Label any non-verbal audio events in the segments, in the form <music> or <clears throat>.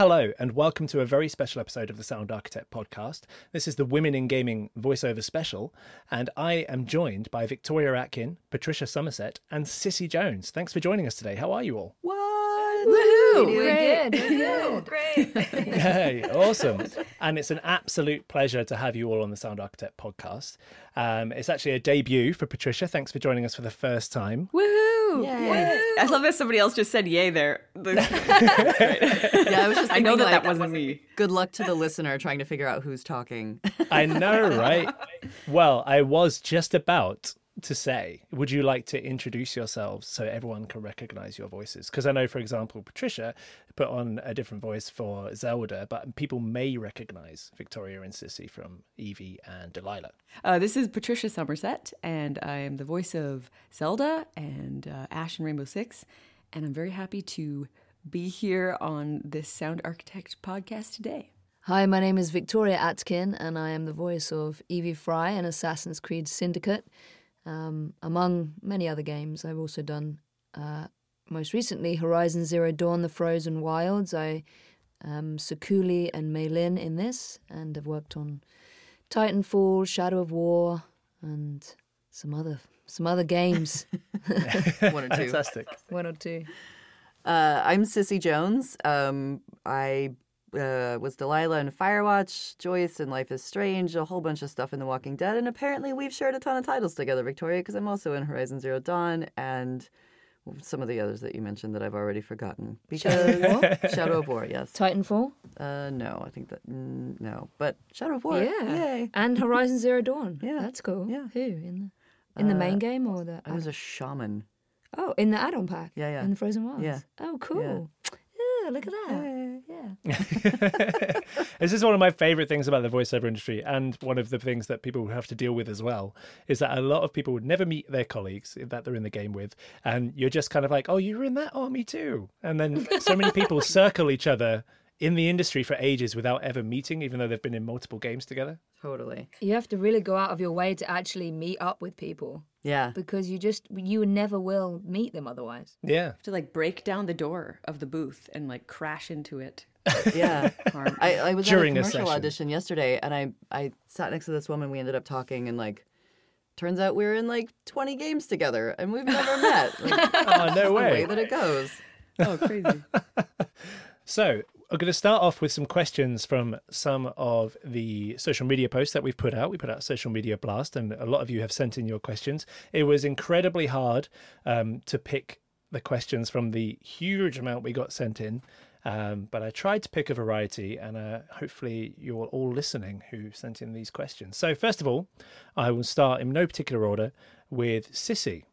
Hello, and welcome to a very special episode of the Sound Architect podcast. This is the Women in Gaming voiceover special, and I am joined by Victoria Atkin, Patricia Summersett, and Cissy Jones. Thanks for joining us today. How are you all? What? Woohoo! Doing Great. good, doing. Great. hey, awesome. And it's an absolute pleasure to have you all on the Sound Architect podcast. Um, it's actually a debut for Patricia. Thanks for joining us for the first time. Woohoo! Yay. I love that somebody else just said yay there. <laughs> Yeah, I was just <laughs> I know that like, that wasn't me. Good luck to the listener trying to figure out who's talking. I know, right? <laughs> Well, I was just about to say, would you like to introduce yourselves so everyone can recognize your voices? Because I know, for example, Patricia put on a different voice for Zelda, but people may recognize Victoria and Cissy from Evie and Delilah. Uh, this is Patricia Summersett, and I am the voice of Zelda and uh, Ash and Rainbow Six. And I'm very happy to be here on this Sound Architect podcast today. Hi, my name is Victoria Atkin, and I am the voice of Evie Frye in Assassin's Creed Syndicate. Um, among many other games, I've also done, uh, most recently, Horizon Zero Dawn The Frozen Wilds. I am Sakuli and Meilin in this, and I've worked on Titanfall, Shadow of War, and some other some other games. <laughs> <laughs> One or two. Fantastic. One or two. Uh, I'm Cissy Jones. Um, I uh, was Delilah in Firewatch, Joyce in Life is Strange, a whole bunch of stuff in The Walking Dead, and apparently we've shared a ton of titles together, Victoria, because I'm also in Horizon Zero Dawn and some of the others that you mentioned that I've already forgotten. Because <laughs> Shadow of War, yes. Titanfall, Uh, no, I think that mm, no, but Shadow of War, yeah, yay! and Horizon Zero Dawn. <laughs> Yeah. that's cool. Yeah. Who in the in the main game or the I was a shaman. Oh, in the add-on pack. Yeah, yeah. In the Frozen Wilds. Yeah. Oh, cool. Yeah, look at that. Yeah. <laughs> this is one of my favorite things about the voiceover industry, and one of the things that people have to deal with as well is that a lot of people would never meet their colleagues that they're in the game with, and you're just kind of like, "Oh, you were in that? army too." And then so many people <laughs> circle each other in the industry for ages without ever meeting, even though they've been in multiple games together. Totally. You have to really go out of your way to actually meet up with people Yeah. because you just you never will meet them otherwise. Yeah, To like break down the door of the booth and like crash into it. <laughs> Yeah. I, I was During a at a commercial session. audition yesterday, and I I sat next to this woman. We ended up talking, and like, turns out we were in like twenty games together, and we've never met. <laughs> Like, oh no the way way. that it goes. oh, crazy. <laughs> So, I'm going to start off with some questions from some of the social media posts that we've put out. We put out a social media blast, and a lot of you have sent in your questions. It was incredibly hard um, to pick the questions from the huge amount we got sent in, um, but I tried to pick a variety, and uh, hopefully you're all listening who sent in these questions. So, first of all, I will start in no particular order with Cissy.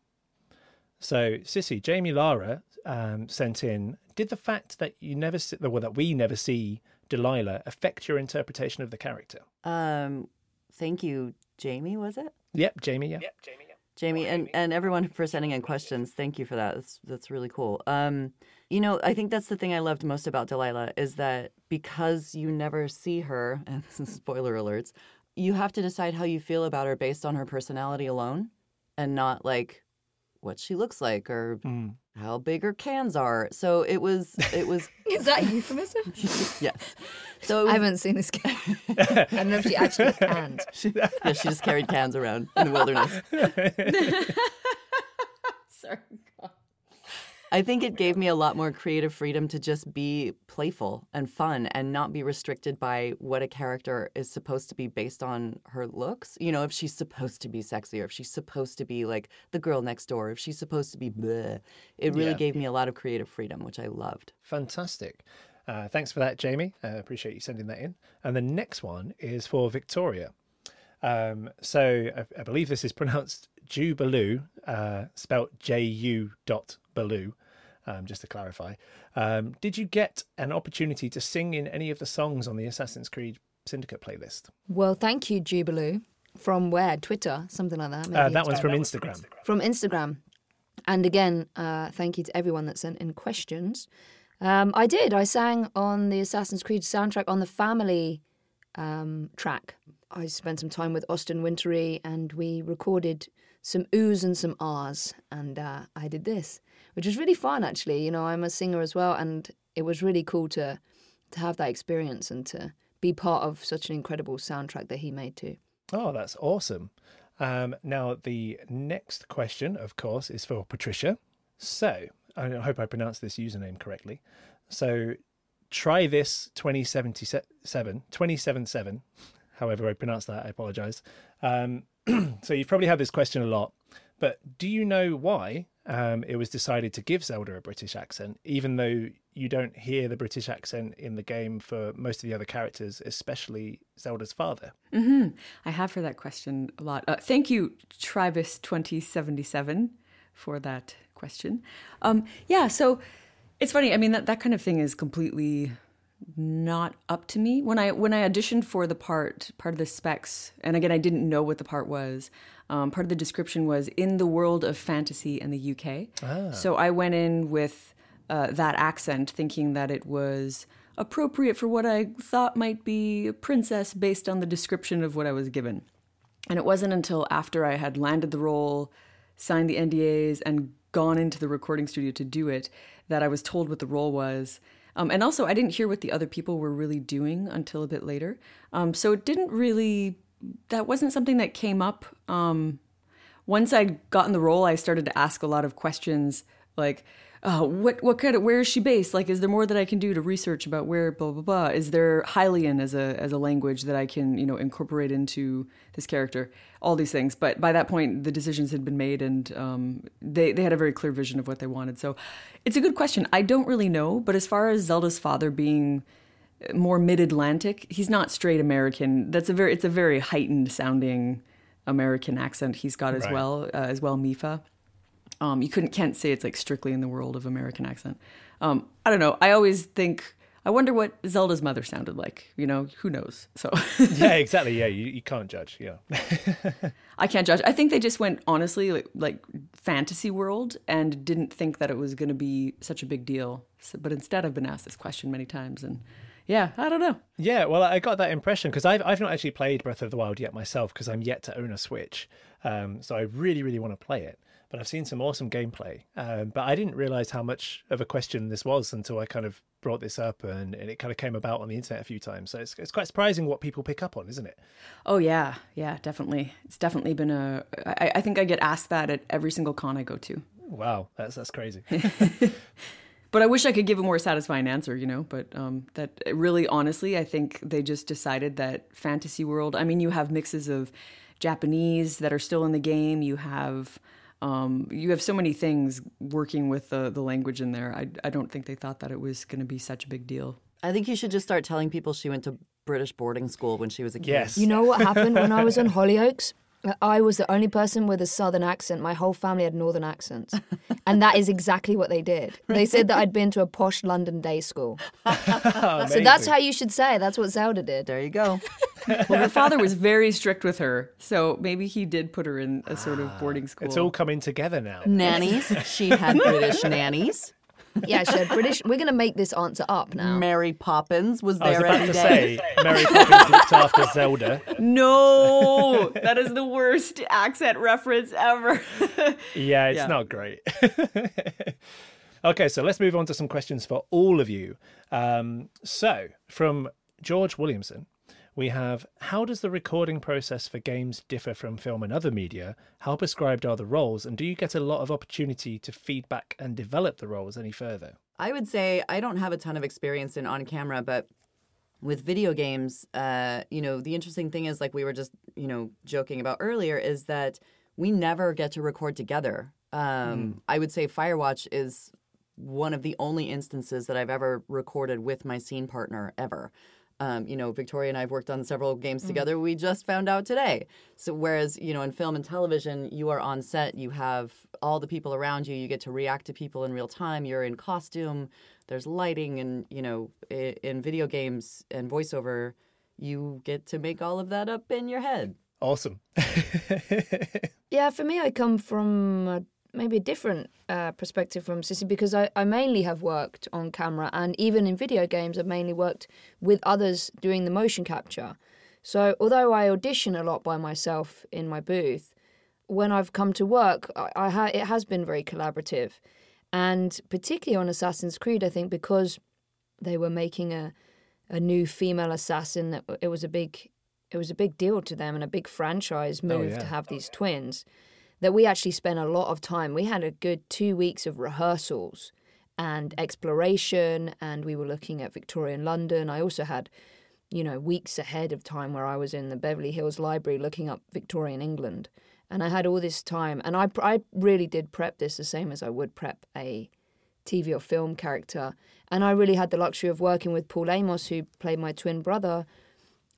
So, Cissy, Jamie Lara um, sent in Did the fact that you never see, well, that we never see Delilah affect your interpretation of the character? Um, thank you, Jamie. Was it? Yep, Jamie, yeah. Jamie and, and everyone for sending in questions. Thank you for that. That's that's really cool. Um, you know, I think that's the thing I loved most about Delilah is that because you never see her, <laughs> and spoiler alerts, you have to decide how you feel about her based on her personality alone, and not like what she looks like or Mm. how big her cans are. So it was it was <laughs> Is that a euphemism? <laughs> yes. So was, I haven't seen this game. <laughs> I don't know if she actually canned. yeah, she just carried cans around in the wilderness. Sorry. I think it gave me a lot more creative freedom to just be playful and fun and not be restricted by what a character is supposed to be based on her looks. You know, if she's supposed to be sexy or if she's supposed to be like the girl next door, if she's supposed to be bleh. It really Yeah. gave me a lot of creative freedom, which I loved. Fantastic. Uh, thanks for that, Jamie. I appreciate you sending that in. And the next one is for Victoria. Um, so I, I believe this is pronounced Jubaloo, uh, spelt J U dot Baloo, um, just to clarify. Um, did you get an opportunity to sing in any of the songs on the Assassin's Creed Syndicate playlist? Well, thank you, Jubaloo. From where? Twitter, something like that. Uh, that one's from Instagram. from Instagram. And again, uh, thank you to everyone that sent in questions. Um, I did. I sang on the Assassin's Creed soundtrack on the family um, track. I spent some time with Austin Wintory and we recorded some oohs and some ahs. And uh, I did this, which was really fun, actually. You know, I'm a singer as well. And it was really cool to to have that experience and to be part of such an incredible soundtrack that he made too. Oh, that's awesome. Um, now, the next question, of course, is for Patricia. So, I hope I pronounced this username correctly. So, try this 2077, 277, however I pronounce that, I apologize. Um, <clears throat> so, you've probably had this question a lot, but do you know why um, it was decided to give Zelda a British accent, even though you don't hear the British accent in the game for most of the other characters, especially Zelda's father. Mm-hmm. I have heard that question a lot. Uh, thank you, Travis2077, for that question. Um, yeah, so it's funny. I mean, that, that kind of thing is completely not up to me. When I when I auditioned for the part, part of the specs, and again, I didn't know what the part was. Um, part of the description was in the world of fantasy in the UK. Ah. So I went in with uh, that accent, thinking that it was appropriate for what I thought might be a princess based on the description of what I was given. And it wasn't until after I had landed the role, signed the NDAs, and gone into the recording studio to do it that I was told what the role was. Um, and also, I didn't hear what the other people were really doing until a bit later. Um, so it didn't really, that wasn't something that came up. Um, once I'd gotten the role, I started to ask a lot of questions like, uh, what what kind of where is she based? Like, is there more that I can do to research about where blah blah blah? Is there Hylian as a as a language that I can you know incorporate into this character? All these things, but by that point, the decisions had been made, and um, they they had a very clear vision of what they wanted. So, it's a good question. I don't really know, but as far as Zelda's father being more mid Atlantic, he's not straight American. That's a very it's a very heightened sounding American accent he's got as right. well uh, as well Mipha. Um, you couldn't can't say it's like strictly in the world of American accent. Um, I don't know. I always think I wonder what Zelda's mother sounded like. You know, who knows? So <laughs> yeah, exactly. Yeah, you, you can't judge. Yeah, <laughs> I can't judge. I think they just went honestly like, like fantasy world and didn't think that it was going to be such a big deal. So, but instead, I've been asked this question many times and. Yeah, I don't know. Yeah, well, I got that impression because I've I've not actually played Breath of the Wild yet myself because I'm yet to own a Switch. Um, so I really, really want to play it but I've seen some awesome gameplay. Um, but I didn't realize how much of a question this was until I kind of brought this up and, and it kind of came about on the internet a few times. So it's, it's quite surprising what people pick up on, isn't it? Oh, yeah. Yeah, definitely. It's definitely been a. I, I think I get asked that at every single con I go to. Wow, that's, that's crazy. <laughs> but I wish I could give a more satisfying answer, you know. But um, that really, honestly, I think they just decided that fantasy world. I mean, you have mixes of Japanese that are still in the game. You have um, you have so many things working with the, the language in there. I, I don't think they thought that it was going to be such a big deal. I think you should just start telling people she went to British boarding school when she was a kid. Yes. You know what happened when I was in Hollyoaks? I was the only person with a southern accent. My whole family had northern accents. And that is exactly what they did. They said that I'd been to a posh London day school. <laughs> Oh, so that's how you should say. That's what Zelda did. There you go. well, her father was very strict with her. So maybe he did put her in a sort of boarding school. It's all coming together now. Nannies. She had British nannies yeah, she had British. We're going to make this answer up now. Mary Poppins was there I was about every to day. say Mary Poppins looked after Zelda. <laughs> No, that is the worst accent reference ever. <laughs> yeah, it's yeah. not great. <laughs> okay, so let's move on to some questions for all of you. Um, so, from George Williamson, we have how does the recording process for games differ from film and other media? How prescribed are the roles? And do you get a lot of opportunity to feedback and develop the roles any further? I would say I don't have a ton of experience in on camera, but with video games, uh, you know, the interesting thing is, like we were just, you know, joking about earlier, is that we never get to record together. Um, mm. I would say Firewatch is one of the only instances that I've ever recorded with my scene partner ever. Um, you know, Victoria and I have worked on several games mm together. We just found out today. So, whereas, you know, in film and television, you are on set, you have all the people around you, you get to react to people in real time, you're in costume, there's lighting, and, you know, in video games and voiceover, you get to make all of that up in your head. Awesome. <laughs> yeah, for me, I come from a maybe a different uh, perspective from Cissy because I, I mainly have worked on camera and even in video games I've mainly worked with others doing the motion capture. So although I audition a lot by myself in my booth, when I've come to work, I, I ha- it has been very collaborative, and particularly on Assassin's Creed, I think because they were making a a new female assassin that it was a big it was a big deal to them and a big franchise move yeah. to have these twins that we actually spent a lot of time we had a good 2 weeks of rehearsals and exploration and we were looking at Victorian London I also had you know weeks ahead of time where I was in the Beverly Hills library looking up Victorian England and I had all this time and I I really did prep this the same as I would prep a TV or film character. And I really had the luxury of working with Paul Amos, who played my twin brother,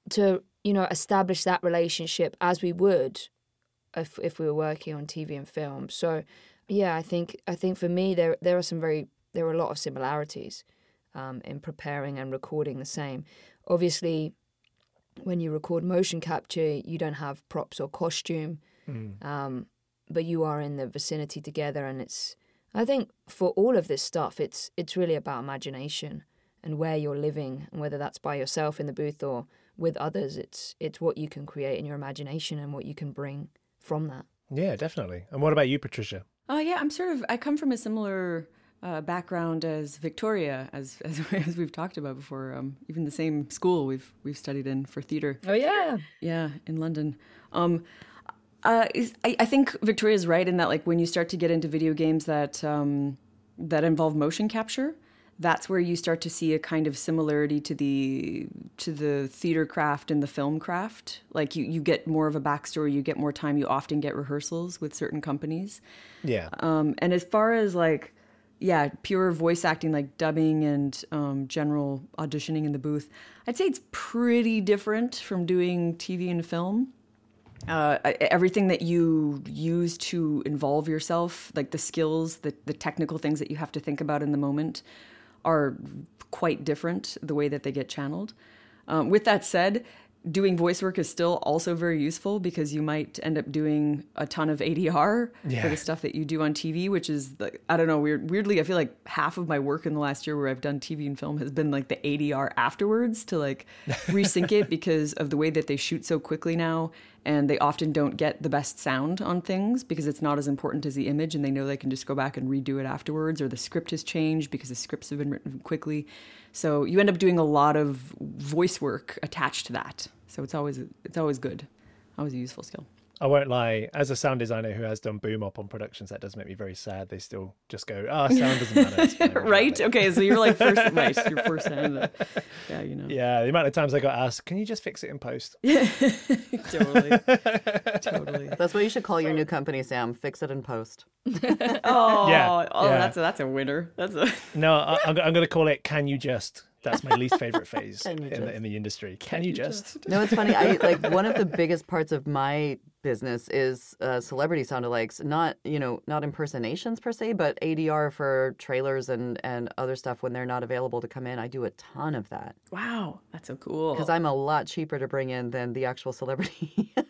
to you know establish that relationship as we would if if we were working on TV and film. So yeah, I think I think for me there there are some very there are a lot of similarities um, in preparing and recording the same. Obviously, when you record motion capture, you don't have props or costume, um, but you are in the vicinity together, and it's I think for all of this stuff, it's it's really about imagination and where you're living, and whether that's by yourself in the booth or with others. It's it's what you can create in your imagination and what you can bring from that. Yeah, definitely. And what about you, Patricia? Oh yeah, I'm sort of. I come from a similar uh, background as Victoria, as <laughs> as, as we've talked about before. Um, even the same school we've we've studied in for theater. Oh yeah, Yeah, in London. Um, uh, is- I, I think Victoria's right in that, like, when you start to get into video games that um, that involve motion capture, that's where you start to see a kind of similarity to the to the theater craft and the film craft. Like, you you get more of a backstory, you get more time, you often get rehearsals with certain companies. Yeah. Um, and as far as like, yeah, pure voice acting, like dubbing and um, general auditioning in the booth, I'd say it's pretty different from doing TV and film. Uh, everything that you use to involve yourself, like the skills, the, the technical things that you have to think about in the moment, are quite different the way that they get channeled. Um, with that said, doing voice work is still also very useful because you might end up doing a ton of ADR Yeah. for the stuff that you do on TV, which is like, I don't know, weird, weirdly, I feel like half of my work in the last year where I've done TV and film has been like the ADR afterwards to like <laughs> resync it because of the way that they shoot so quickly now. And they often don't get the best sound on things because it's not as important as the image, and they know they can just go back and redo it afterwards, or the script has changed because the scripts have been written quickly. So you end up doing a lot of voice work attached to that. So it's always it's always good, always a useful skill. I won't lie. As a sound designer who has done boom up on productions, that does make me very sad. They still just go, "Ah, sound doesn't matter." It's fine, <laughs> we'll right? Okay, so you're like first, <laughs> right? You're first hand. uh, Yeah, you know. Yeah, the amount of times I got asked, "Can you just fix it in post?" <laughs> totally, totally. That's what you should call your new company, Sam. Fix it in post. Oh, Yeah, oh, yeah. that's a, that's a winner. That's a No, I, I'm, I'm going to call it "Can you just?" That's my least favorite phase <laughs> in the, in the industry. Can, you just? No, it's funny. I like one of the biggest parts of my business is uh, celebrity soundalikes. Not you know not impersonations per se, but ADR for trailers and and other stuff when they're not available to come in. I do a ton of that wow. That's so cool. because I'm a lot cheaper to bring in than the actual celebrity. <laughs>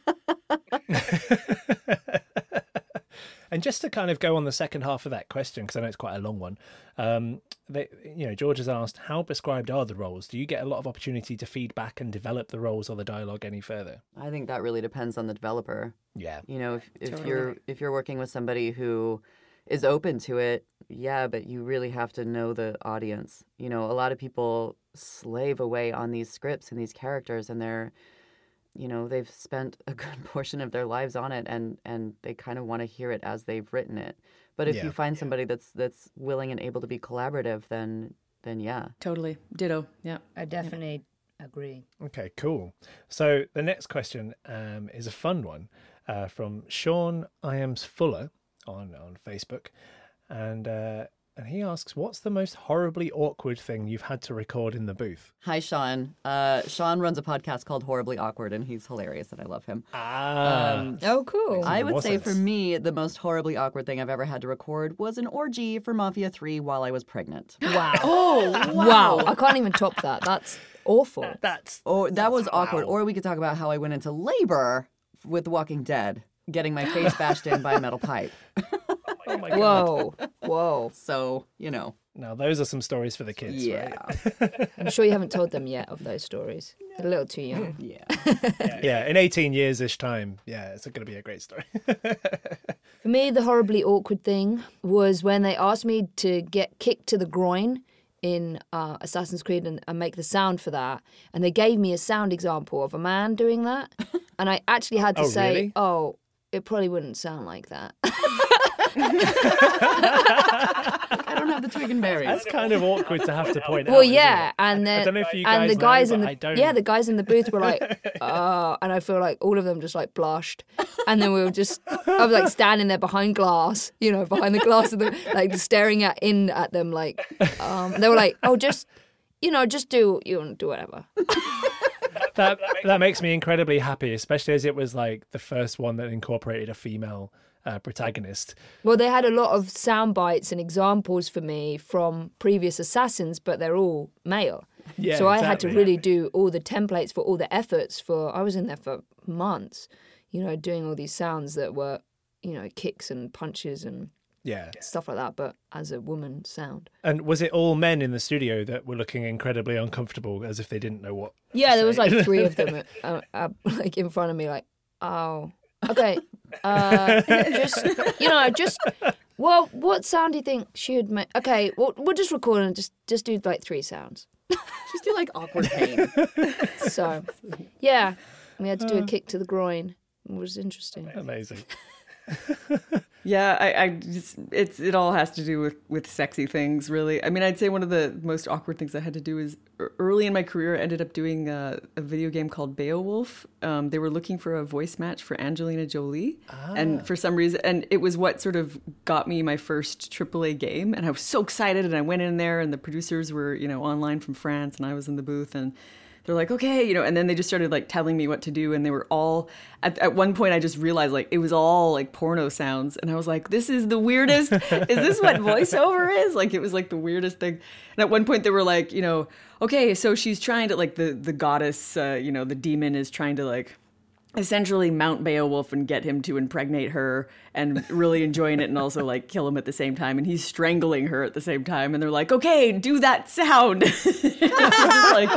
<laughs> And just to kind of go on the second half of that question, because I know it's quite a long one, um, they, you know, George has asked, how prescribed are the roles? Do you get a lot of opportunity to feed back and develop the roles or the dialogue any further? I think that really depends on the developer. Yeah. You know, if, if Totally. you're if you're working with somebody who is open to it, yeah, but you really have to know the audience. You know, a lot of people slave away on these scripts and these characters and they're you know, they've spent a <laughs> good portion of their lives on it and and they kind of want to hear it as they've written it. But if Yeah. you find somebody that's that's willing and able to be collaborative, then then yeah. totally ditto. Yeah. I definitely agree. Okay, cool. So the next question um, is a fun one uh, from Sean Iams Fuller on on Facebook, and uh, and he asks, "What's the most horribly awkward thing you've had to record in the booth?" Hi Sean. Uh Sean runs a podcast called Horribly Awkward and he's hilarious and I love him. Ah, Um, Oh, cool. I would more say for me, the most horribly awkward thing I've ever had to record was an orgy for Mafia 3 while I was pregnant. <gasps> wow. <laughs> Oh wow. I can't even top that. That's awful. that's Or that was awkward. wow. Or we could talk about how I went into labor with The Walking Dead, getting my face <laughs> bashed in by a metal pipe. <laughs> oh my god. Whoa. <laughs> Whoa. So, you know. Now those are some stories for the kids, Yeah. right? I'm sure you haven't told them yet of those stories. They're a little too young. Yeah. <laughs> yeah, yeah. In 18 years ish time, yeah, it's going to be a great story. <laughs> For me, the horribly awkward thing was when they asked me to get kicked to the groin in uh, Assassin's Creed and, and make the sound for that. And they gave me a sound example of a man doing that. And I actually had to Oh, say, really? oh, it probably wouldn't sound like that. I don't have the twig and berries. That's kind of awkward to have to point out. well, yeah, it? and I don't know if you and the guys know, in the I don't. yeah, the guys in the booth were like, <laughs> uh, and I feel like all of them just like blushed, and then we were just, I was like standing there behind glass, you know, behind the glass of the like staring at in at them, like, um, they were like, oh, just, you know, just do you know, do whatever. <laughs> that that makes me incredibly happy, especially as it was like the first one that incorporated a female uh, protagonist. Well, they had a lot of sound bites and examples for me from previous assassins, but they're all male. Yeah, so I had to really do all the templates for all the efforts for I was in there for months, you know, doing all these sounds that were, you know, kicks and punches and Yeah. stuff like that, but as a woman sound. And was it all men in the studio that were looking incredibly uncomfortable, as if they didn't know what? Yeah, there was like three of <laughs> them uh, uh, <laughs> like in front of me, like, oh, okay, uh, <laughs> just you know, just well, what sound do you think she would make? Okay, we'll, we'll just record and just just do like three sounds. <laughs> Just do like awkward <laughs> pain. So, yeah, we had to Uh. do a kick to the groin. It was interesting. Amazing. <laughs> Yeah, I, I just, it's it all has to do with with sexy things, really. I mean, I'd say one of the most awkward things I had to do is early in my career, I ended up doing a, a video game called Beowulf. Um, they were looking for a voice match for Angelina Jolie, and for some reason, and it was what sort of got me my first AAA game, and I was so excited, and I went in there, and the producers were you know online from France, and I was in the booth, and they're like, okay, you know, and then they just started like telling me what to do. And they were all, at, at one point, I just realized like it was all like porno sounds. And I was like, this is the weirdest. is this what <laughs> voiceover is? Like, it was like the weirdest thing. And at one point, they were like, you know, okay, so she's trying to, like, the, the goddess, uh, you know, the demon is trying to, like, essentially mount Beowulf and get him to impregnate her and really enjoying it and also like kill him at the same time and he's strangling her at the same time and they're like okay do that sound <laughs> like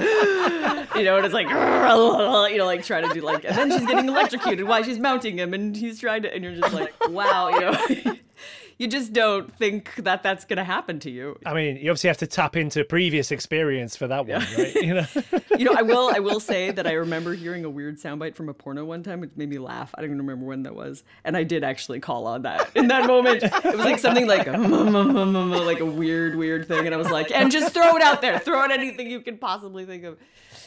you know and it's like you know like trying to do like and then she's getting electrocuted while she's mounting him and he's trying to and you're just like wow you know <laughs> you just don't think that that's gonna happen to you I mean, you obviously have to tap into previous experience for that one, right? You know, <laughs> you know, I will I will say that I remember hearing a weird soundbite from a porno one time. It made me laugh. I don't even remember when that was, and I did actually call on that in that moment. It was like something like <laughs> mm, mm, mm, like a weird, weird thing, and I was like, and just throw it out there, throw out anything you can possibly think of.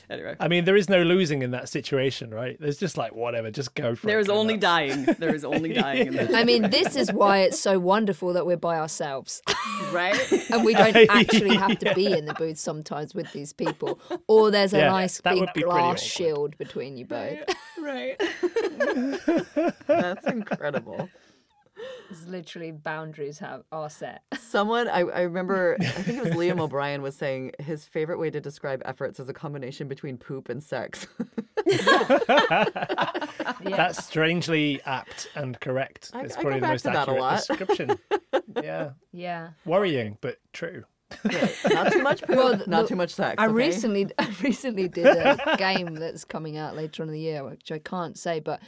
Anyway, I mean, there is no losing in that situation, right? There's just like whatever, just go for it. there is only dying. There is only <laughs> dying in. I mean, this is why it's so wonderful that we're by ourselves. <laughs> right? and we don't actually have to be in the booth sometimes with these people. Or there's a Yeah, nice big be glass shield between you both. right. That's incredible. It's literally boundaries have are set. <laughs> Someone I, I remember I think it was Liam O'Brien was saying his favorite way to describe efforts is a combination between poop and sex. <laughs> That's strangely apt and correct. I- it's I go probably the most to that a accurate description. <laughs> yeah, Yeah. worrying but true. <laughs> not too much poop, Well, not the- too much sex. I okay? recently <laughs> I recently did a game that's coming out later on in the year, which I can't say, but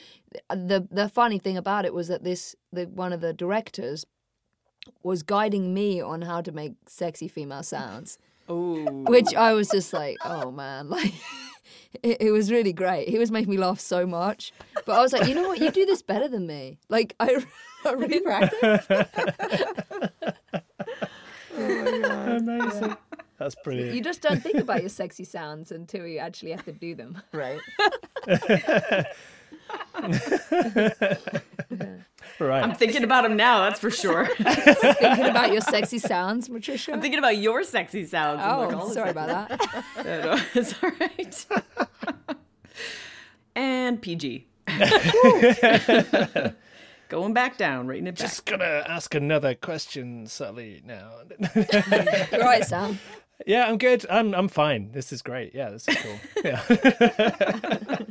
the the funny thing about it was that this the one of the directors was guiding me on how to make sexy female sounds. Oh, which I was just like, oh man, <laughs> like it, it was really great. He was making me laugh so much, but I was like, you know what, you do this better than me. Like I, I really practice. <laughs> Amazing. That's pretty You just don't think about your sexy sounds until you actually have to do them. <laughs> Right. <laughs> Right. I'm thinking about them now. That's for sure. Thinking about your sexy sounds, Patricia. I'm thinking about your sexy sounds. I'm like, oh, sorry about that. Yeah, no, it's all right. and PG. Going back down, rating it back. Just gonna ask another question, Sally. Now, <laughs> right, Sam. yeah, I'm good. I'm I'm fine. This is great. Yeah, this is cool. Yeah. <laughs>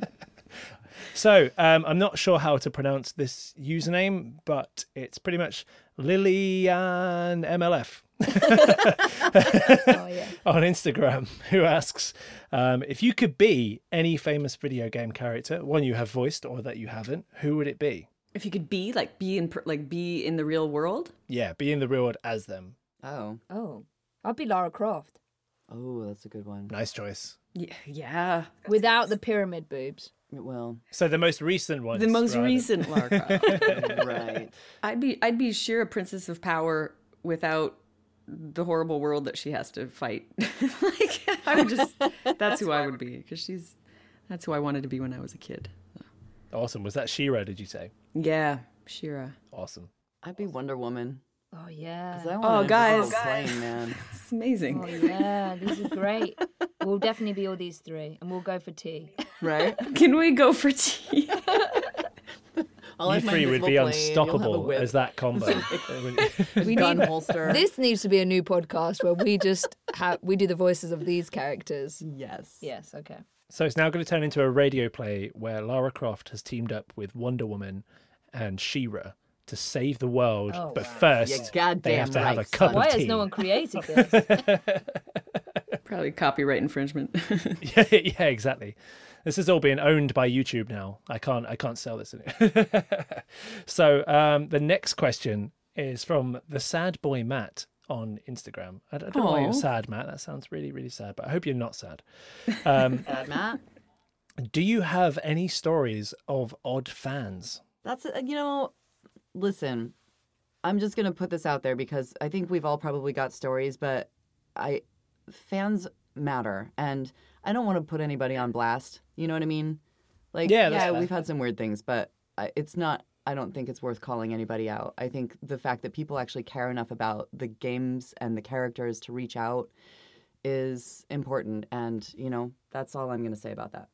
so, um, I'm not sure how to pronounce this username, but it's pretty much Lillian MLF. <laughs> Oh yeah. on Instagram who asks um, if you could be any famous video game character, one you have voiced or that you haven't, who would it be? If you could be like be in like be in the real world, Yeah, be in the real world as them. Oh. Oh, I'd be Lara Croft. Oh, that's a good one. Nice choice. Yeah, yeah. Without the pyramid boobs. Well, So the most recent one. The most recent Lara Croft. <laughs> right. I'd be I'd be She-Ra Princess of Power without the horrible world that she has to fight. <laughs> like I would just that's who I would be because she's that's who I wanted to be when I was a kid. Awesome. Was that She-Ra? Did you say? Yeah, She-Ra. Awesome. I'd be Wonder Woman. Oh yeah. I want Oh, an guys. invisible plane, man. <laughs> It's amazing. Oh yeah, these are great. We'll definitely be all these three, and we'll go for tea. Right? <laughs> Can we go for tea? <laughs> I'll you three would be plane, you'll have a unstoppable as that combo. a gun holster. This needs to be a new podcast where we just have we do the voices of these characters. Yes. Yes. Okay. So it's now going to turn into a radio play where Lara Croft has teamed up with Wonder Woman and She-Ra to save the world. Oh, but wow. first, they have to have a cup son. of Why tea. has no one created <laughs> this? Probably copyright infringement. <laughs> yeah, yeah, exactly. This is all being owned by YouTube now. I can't I can't sell this. Anymore. <laughs> So um, the next question is from the sad boy Matt on Instagram. I don't, I don't know why you're sad, Matt. That sounds really really sad, but I hope you're not sad. Um, <laughs> Bad Matt. do you have any stories of odd fans? That's uh, you know, listen. I'm just gonna put this out there because I think we've all probably got stories, but I fans matter, and I don't want to put anybody on blast. You know what I mean? Like, Yeah, yeah, we've had some weird things, but I, it's not. I don't think it's worth calling anybody out. I think the fact that people actually care enough about the games and the characters to reach out is important, and you know, that's all I'm gonna say about that.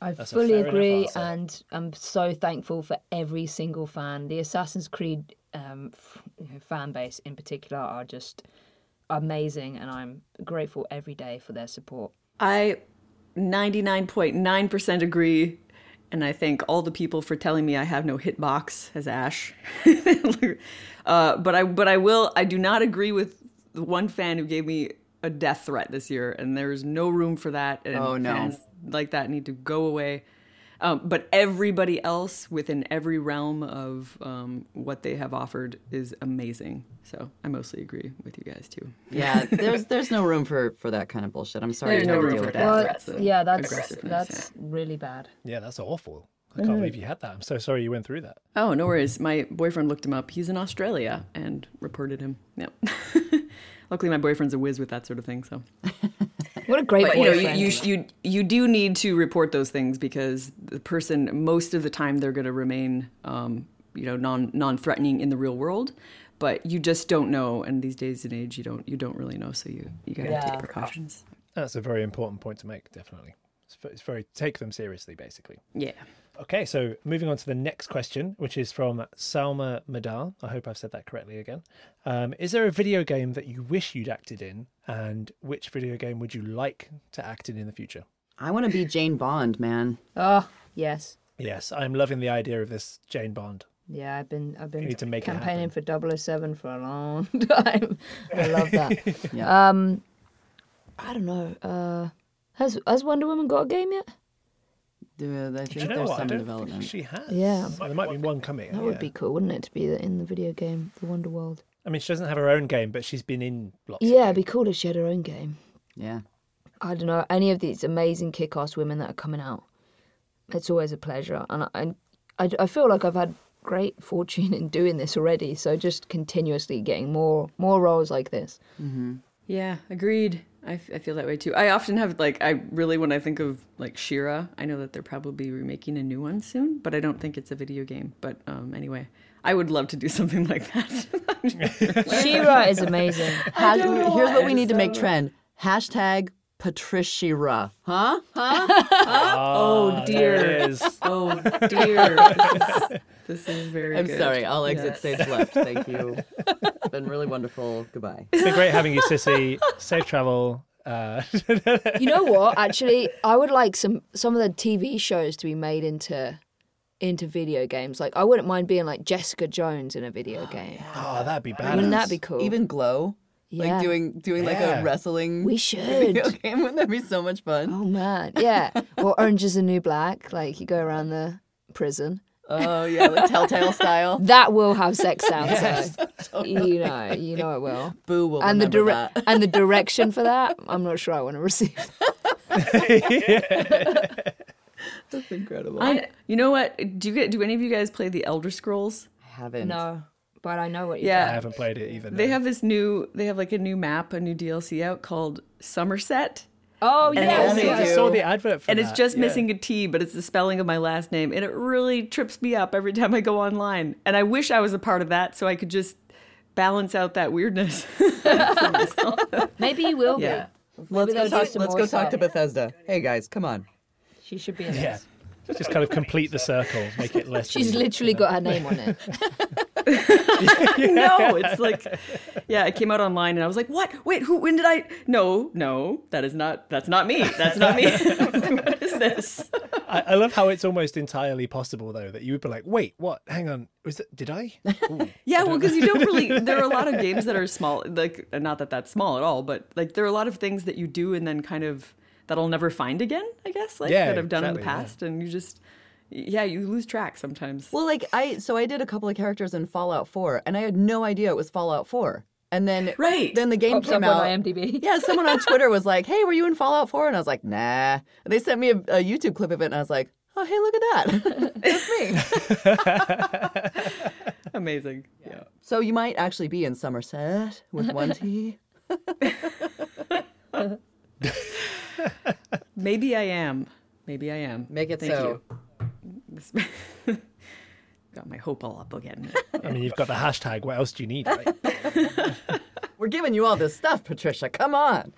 I That's fully agree, and I'm so thankful for every single fan. The Assassin's Creed um, f- fan base, in particular, are just amazing, and I'm grateful every day for their support. I 99.9% agree. And I thank all the people for telling me I have no hitbox as Ash. <laughs> uh, but I but I will I do not agree with the one fan who gave me a death threat this year, and there's no room for that. And Oh, no. fans like that need to go away. Um, but everybody else within every realm of um, what they have offered is amazing. So I mostly agree with you guys too. Yeah, <laughs> there's there's no room for for that kind of bullshit. I'm sorry There's you no had to room deal for with that. that. Well, yeah, that's aggressiveness, that's really bad. Yeah, that's awful. I can't believe you had that. I'm so sorry you went through that. Oh, no worries. My boyfriend looked him up. He's in Australia and reported him. Yep. <laughs> Luckily, my boyfriend's a whiz with that sort of thing. So, <laughs> What a great but you know, boyfriend. you, you you you do need to report those things because the person most of the time they're going to remain, um, you know, non non threatening in the real world. But you just don't know, and these days and age, you don't you don't really know. So you you got to Yeah. take precautions. That's a very important point to make, definitely. It's very take them seriously, basically. Yeah. Okay, so moving on to the next question, which is from Salma Madar. I hope I've said that correctly again. Um, is there a video game that you wish you'd acted in, and which video game would you like to act in in the future? I want to be Jane Bond, man. oh yes, Yes, I'm loving the idea of this Jane Bond. yeah. I've been I've been You need to make campaigning for 007 for a long <laughs> time. I love that. <laughs> Yeah. Um, I don't know. Uh, has has Wonder Woman got a game yet? Dude, I think Do you know there's what? I some don't development. think she has. Yeah. There might be one coming. That would be cool, wouldn't it, to be in the video game, the Wonder World? I mean, she doesn't have her own game, but she's been in lots. of Yeah, it'd be cool if she had her own game. Yeah. I don't know any of these amazing kick-ass women that are coming out. It's always a pleasure, and I, I, I feel like I've had great fortune in doing this already. So just continuously getting more more roles like this. Mm-hmm. Yeah, agreed. I, f- I feel that way too. I often have like I really when I think of like She-Ra, I know that they're probably remaking a new one soon, but I don't think it's a video game. But um, anyway, I would love to do <laughs> something like that. <laughs> She-Ra is amazing. <laughs> Hash- here's what we need to make trend. Hashtag Patricia. Huh? Huh? huh? oh dear. There oh dear. This is, very. I'm good. sorry. I'll exit Yes. stage left. Thank you. <laughs> It's been really wonderful. Goodbye. It's been great having you, Cissy. Safe travel. Uh, <laughs> You know what? Actually, I would like some some of the TV shows to be made into into video games. Like I wouldn't mind being like Jessica Jones in a video game. oh, that'd be bad. Wouldn't that be cool? Even Glow. Yeah. Like doing doing like a wrestling we should. video should. <laughs> game. Wouldn't that be so much fun? Oh man, yeah. Or Orange is the New Black. Like you go around the prison. Oh yeah, like Telltale style. <laughs> That will have sex sounds. Yes. <laughs> So, you know, you know it will. Boo will And the dire- that. and the <laughs> direction for that, I'm not sure I want to receive. That's incredible. I, you know what? Do you get? Do any of you guys play the Elder Scrolls? I haven't. No, but I know what you. I Yeah, I haven't played it either. they no. have this new. They have like a new map, a new DLC out called Summerset, Oh And yes, only yes. I saw the advert for and that. it's just yeah. missing a T, but it's the spelling of my last name, and it really trips me up every time I go online. And I wish I was a part of that so I could just balance out that weirdness. <laughs> Maybe you will be. Yeah. Let's go talk. some Let's more go talk to. Bethesda. Hey guys, come on. She should be in Yeah. This. Just kind of complete the circle, make it less. She's weird, literally you know? got her name on it. <laughs> <laughs> no, it's like, yeah, it came out online, and I was like, "What? Wait, who? When did I? No, no, that is not. That's not me. That's not me. <laughs> what is this? I, I love how it's almost entirely possible though that you would be like, wait, what? Hang on, was it? Did I? Ooh. Yeah, well, because you don't really. There are a lot of games that are small, like not that that's small at all, but like there are a lot of things that you do and then kind of that I'll never find again. I guess, like Yeah, that I've done in the exactly, yeah. past, and you just, yeah, you lose track sometimes. Well, like I so I did a couple of characters in Fallout 4, and I had no idea it was Fallout 4. And then Right. then the game Pops came up out. on IMDb. <laughs> Yeah, someone on Twitter was like, "Hey, were you in Fallout 4?" And I was like, "Nah." And they sent me a, a YouTube clip of it, and I was like, "Oh, hey, look at that! <laughs> That's me." <laughs> Amazing. Yeah. So you might actually be in Summerset with one T. <laughs> Maybe I am. Maybe I am. Make it Thank so. you. <laughs> Got my hope all up again. I mean, you've got the hashtag. What else do you need? Right? <laughs> We're giving you all this stuff, Patricia. Come on.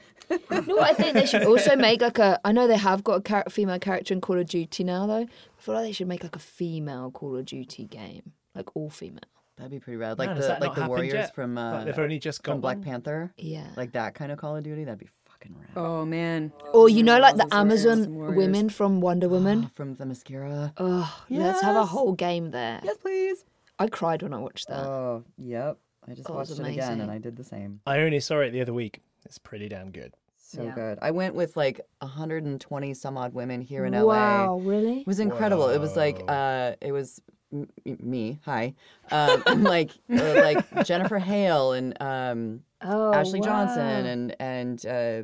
No, I think they should also make like a. I know they have got a char- female character in Call of Duty now, though. I feel like they should make like a female Call of Duty game, like all female. That'd be pretty rad. Like Man, the like the Warriors yet? from uh, Like, they've only just got from Black one? Panther. Yeah. Like that kind of Call of Duty. That'd be fucking rad. oh man. Or you know, like the Amazon women from Wonder Woman. Oh, <gasps> from Themyscira. Oh, let's have a whole game there. Yes, please. I cried when I watched that. Oh, yep. I just Oh, watched was it again, and. I did the same. I only saw it the other week. It's pretty damn good. So Yeah. good. I went with like 120 some odd women here in wow, LA. Wow, really? It was incredible. It was like uh, it was m- m- me. Hi, um, <laughs> and like uh, like Jennifer Hale and um, Oh, Ashley Johnson and and uh,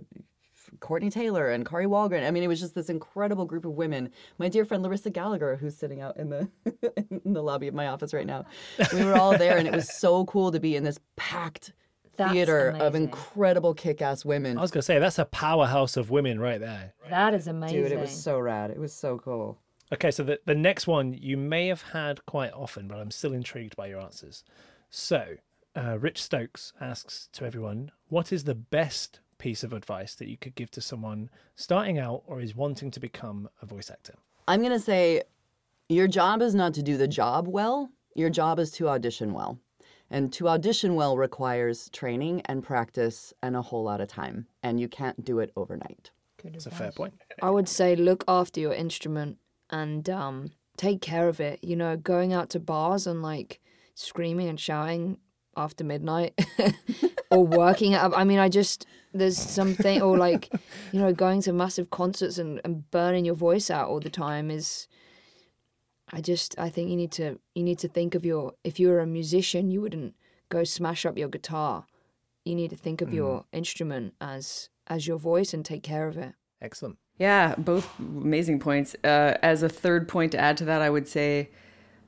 Courtney Taylor and Kari Wahlgren. I mean, it was just this incredible group of women. My dear friend Larissa Gallagher, who's sitting out in the <laughs> in the lobby of my office right now. We were all there, and it was so cool to be in this packed That's theater of incredible kick-ass women. I was gonna say that's a powerhouse of women right there. That is amazing. Dude, it was so rad. It was so cool. Okay, so the, the next one you may have had quite often, but I'm still intrigued by your answers. So, uh, Rich Stokes asks to everyone, what is the best piece of advice that you could give to someone starting out or is wanting to become a voice actor? I'm gonna say, your job is not to do the job well. Your job is to audition well, and to audition well requires training and practice and a whole lot of time, and you can't do it overnight. That's a fair point. I would say look after your instrument and um, take care of it. You know, going out to bars and like screaming and shouting after midnight <laughs> or working up. I mean, I just, there's something, or like, you know, going to massive concerts and, and burning your voice out all the time is, I just, I think you need to, you need to think of your, if you were a musician, you wouldn't go smash up your guitar. You need to think of your instrument as, as your voice and take care of it. Excellent. Yeah, both amazing points. Uh, as a third point to add to that, I would say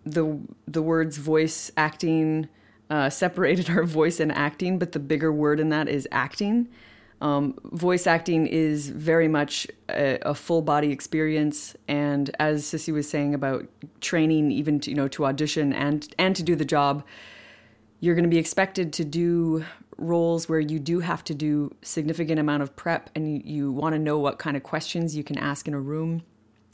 the the words voice acting uh, separated <laughs> our voice and acting, but the bigger word in that is acting. Um, voice acting is very much a, a full body experience, and as Cissy was saying about training, even to, you know to audition and and to do the job, you're going to be expected to do roles where you do have to do significant amount of prep and you, you want to know what kind of questions you can ask in a room.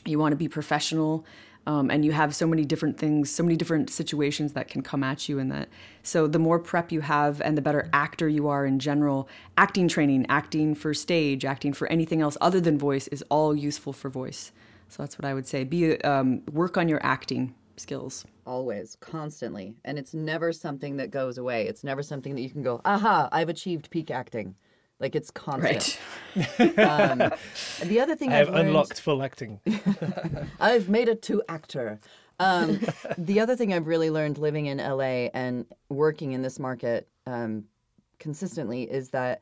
You want to be professional um, and you have so many different things so many different situations that can come at you in that. So the more prep you have and the better actor you are in general acting training acting for stage acting for anything else other than voice is all useful for voice. So that's what i would say. Be um, work on your acting skills Always, constantly. And it's never something that goes away. It's never something that you can go, aha, I've achieved peak acting. Like it's constant. right <laughs> Um, the other thing I have I've learned, unlocked full acting. <laughs> I've made it to actor. Um, <laughs> the other thing I've really learned living in LA and working in this market um, consistently is that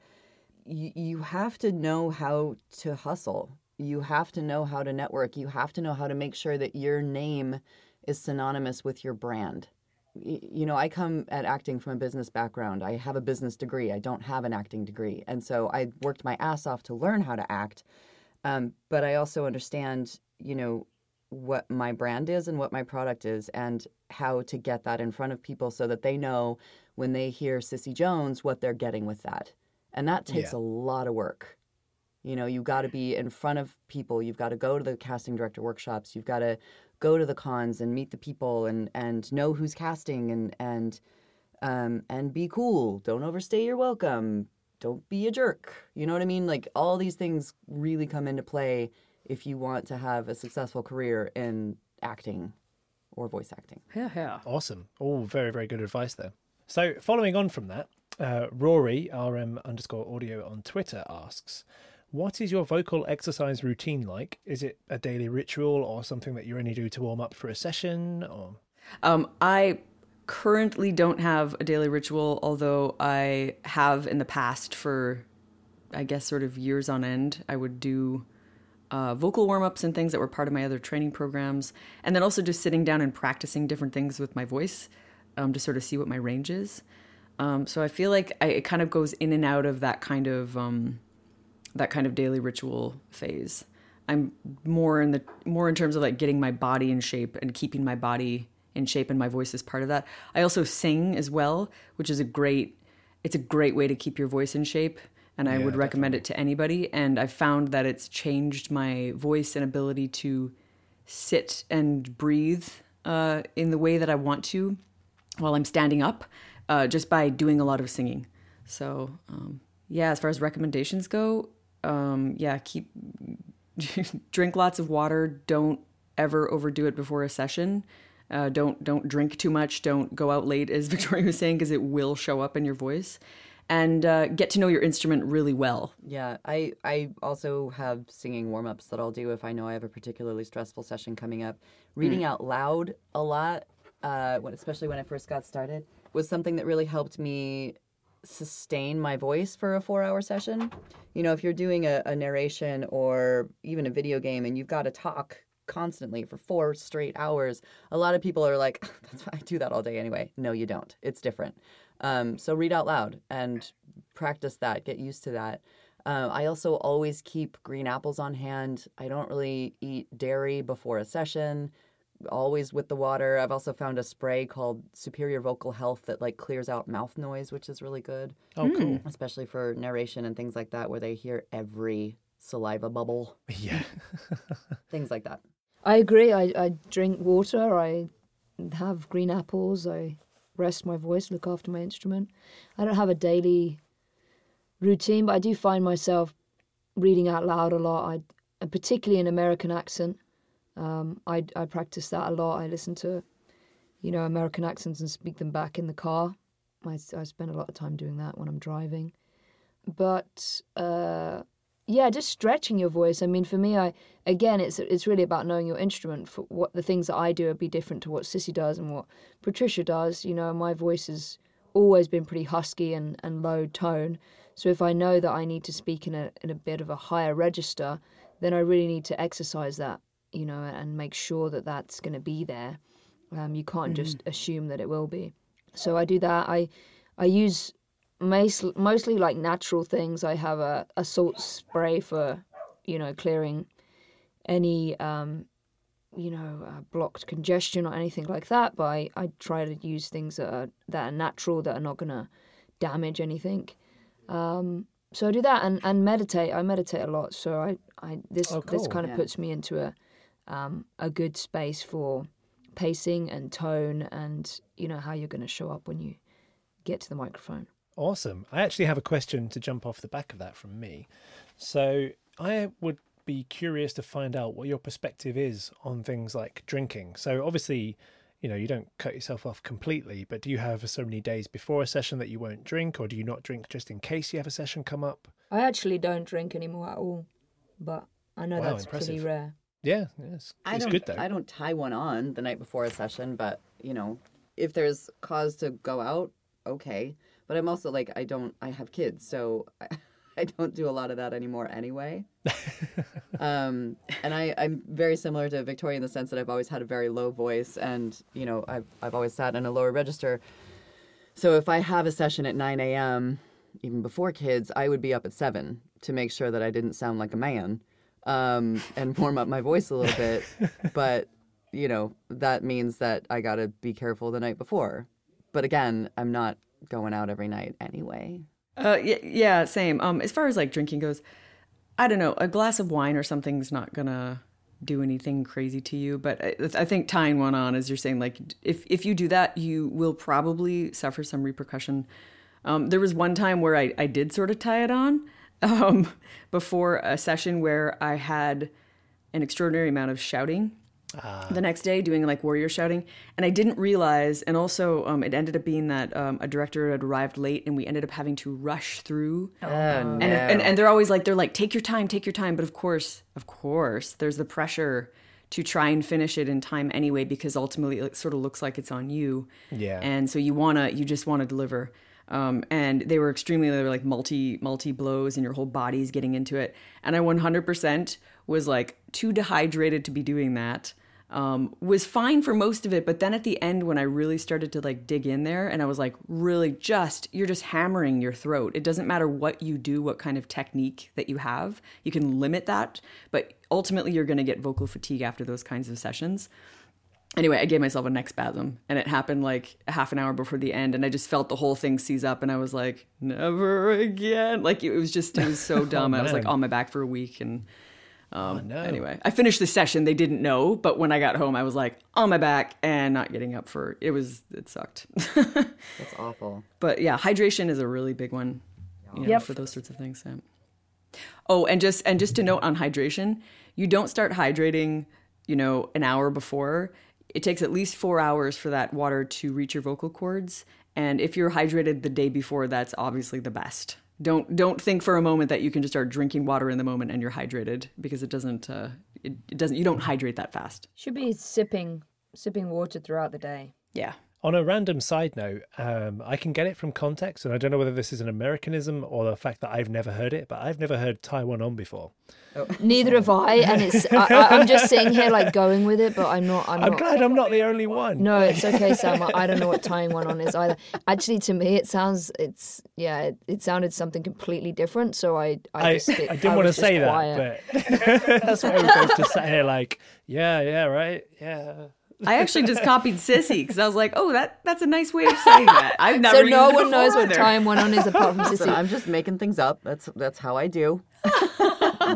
y- you have to know how to hustle. You have to know how to network. You have to know how to make sure that your name is synonymous with your brand. You know, I come at acting from a business background. I have a business degree. I don't have an acting degree. And so I worked my ass off to learn how to act. Um, but I also understand, you know, what my brand is and what my product is and how to get that in front of people so that they know when they hear Cissy Jones what they're getting with that. And that takes Yeah. a lot of work. You know, you've got to be in front of people. You've got to go to the casting director workshops. You've got to go to the cons and meet the people and and know who's casting and and um, and be cool. Don't overstay your welcome. Don't be a jerk. You know what I mean? Like all these things really come into play if you want to have a successful career in acting or voice acting. Yeah, yeah. Awesome. All very, very good advice there. So, following on from that, uh, Rory, RM underscore audio on Twitter asks, What is your vocal exercise routine like? Is it a daily ritual or something that you only do to warm up for a session? Or Um, I currently don't have a daily ritual, although I have in the past for, I guess, sort of years on end. I would do uh, vocal warm ups and things that were part of my other training programs, and then also just sitting down and practicing different things with my voice um, to sort of see what my range is. Um, so I feel like I, it kind of goes in and out of that kind of um, that kind of daily ritual phase. I'm more in the more in terms of like getting my body in shape and keeping my body in shape and my voice is part of that. I also sing as well, which is a great it's a great way to keep your voice in shape and I Yeah, would recommend it to anybody and I've found that it's changed my voice and ability to sit and breathe uh, in the way that I want to while I'm standing up uh, just by doing a lot of singing. So, um, yeah, as far as recommendations go, um, yeah, keep <laughs> drink lots of water. Don't ever overdo it before a session. Uh, don't don't drink too much. Don't go out late, as <laughs> Victoria was saying, because it will show up in your voice. And uh, get to know your instrument really well. Yeah, I I also have singing warm ups that I'll do if I know I have a particularly stressful session coming up. Reading out loud a lot, uh, especially when I first got started, was something that really helped me sustain my voice for a four hour session. You know, if you're doing a, a narration or even a video game and you've got to talk constantly for four straight hours, a lot of people are like, <laughs> That's I do that all day anyway. No, you don't. It's different. Um, so read out loud and practice that. Get used to that. Uh, I also always keep green apples on hand. I don't really eat dairy before a session. Always with the water. I've also found a spray called Superior Vocal Health that like clears out mouth noise, which is really good, oh, cool. Hmm. especially for narration and things like that, where they hear every saliva bubble, <laughs> Yeah. <laughs> things like that. I agree. I, I drink water. I have green apples. I rest my voice, look after my instrument. I don't have a daily routine, but I do find myself reading out loud a lot. I, particularly in American accent. Um, I, I practice that a lot. I listen to, you know, American accents and speak them back in the car. I, I spend a lot of time doing that when I'm driving. But uh, yeah, just stretching your voice. I mean, for me, I again, it's it's really about knowing your instrument. For what the things that I do would be different to what Cissy does and what Patricia does. You know, my voice has always been pretty husky and, and low tone. So if I know that I need to speak in a in a bit of a higher register, then I really need to exercise that. You know, and make sure that that's going to be there. Um, you can't just assume that it will be. So I do that. I I use mostly, mostly like natural things. I have a, a salt spray for, you know, clearing any, um, you know, uh, blocked congestion or anything like that. But I, I try to use things that are that are natural that are not going to damage anything. Um, so I do that and, and meditate. I meditate a lot. So I, I this Oh, this kind of Yeah. puts me into a um, a good space for pacing and tone and you know how you're going to show up when you get to the microphone. Awesome. I actually have a question to jump off the back of that from me. So I would be curious to find out what your perspective is on things like drinking. So obviously, you know, you don't cut yourself off completely, but do you have so many days before a session that you won't drink, or do you not drink just in case you have a session come up? I actually don't drink anymore at all, but I know Wow, that's pretty rare. Yeah, yeah it's, I it's don't, good though. I don't tie one on the night before a session, but you know, if there's cause to go out, okay. But I'm also like, I don't, I have kids, so I, <laughs> I don't do a lot of that anymore anyway. <laughs> um, and I, I'm very similar to Victoria in the sense that I've always had a very low voice, and you know, I've I've always sat in a lower register. So if I have a session at 9 a.m., even before kids, I would be up at seven to make sure that I didn't sound like a man um, and warm up my voice a little bit. <laughs> but you know, that means that I got to be careful the night before. But again, I'm not going out every night anyway. Uh, yeah, yeah, same. Um, as far as like drinking goes, I don't know. A glass of wine or something's not gonna do anything crazy to you. But I, I think tying one on, as you're saying, like if if you do that, you will probably suffer some repercussion. Um, there was one time where I I did sort of tie it on um, before a session where I had an extraordinary amount of shouting the next day doing like warrior shouting. And i didn't realize and also um, it ended up being that um, a director had arrived late and we ended up having to rush through. Oh, and, and and they're always like they're like take your time take your time. But of course of course there's the pressure to try and finish it in time anyway because ultimately it sort of looks like it's on you. Yeah. and so you wanna you just want to deliver um, and they were extremely they were like multi multi blows and your whole body's getting into it. And i 100% was like too dehydrated to be doing that. Um, was fine for most of it but then at the end when i really started to like dig in there and i was like really just you're just hammering your throat. It doesn't matter what you do what kind of technique that you have you can limit that but ultimately you're going to get vocal fatigue after those kinds of sessions anyway, I gave myself a neck spasm and it happened like half an hour before the end. And I just felt the whole thing seize up and I was like, never again. Like it was just, it was so <laughs> dumb. I was like on my back for a week. And um, no. anyway, I finished the session. They didn't know. But when I got home, I was like on my back and not getting up for it. Was, it sucked. <laughs> That's awful. but yeah, hydration is a really big one you know, Yep. for those sorts of things. Yeah. Oh, and just and just to note on hydration, you don't start hydrating, you know, an hour before. It takes at least four hours for that water to reach your vocal cords. And if you're hydrated the day before, that's obviously the best. Don't don't think for a moment that you can just start drinking water in the moment and you're hydrated because it doesn't uh, it, it doesn't you don't hydrate that fast. Should be sipping sipping water throughout the day. Yeah. On a random side note, um, I can get it from context, and I don't know whether this is an Americanism or the fact that I've never heard it, but I've never heard tie one on before. Neither have I, and it's <laughs> I, I, I'm just sitting here like going with it, but I'm not. I'm, I'm not. glad I'm not the only one. No, it's okay, Sam. I- I don't know what tie one on is either. Actually, to me, it sounds it's yeah, it, it sounded something completely different. So I I, I, just it- <laughs> I didn't want to say quiet. that, but <laughs> that's why we both just sat here like, yeah, yeah, right, yeah. I actually just copied Cissy because I was like, oh, that that's a nice way of saying that. <laughs> I've never So used no it one knows before what with her. tying one on is apart from <laughs> Listen, Cissy. I'm just making things up. That's that's how I do. <laughs>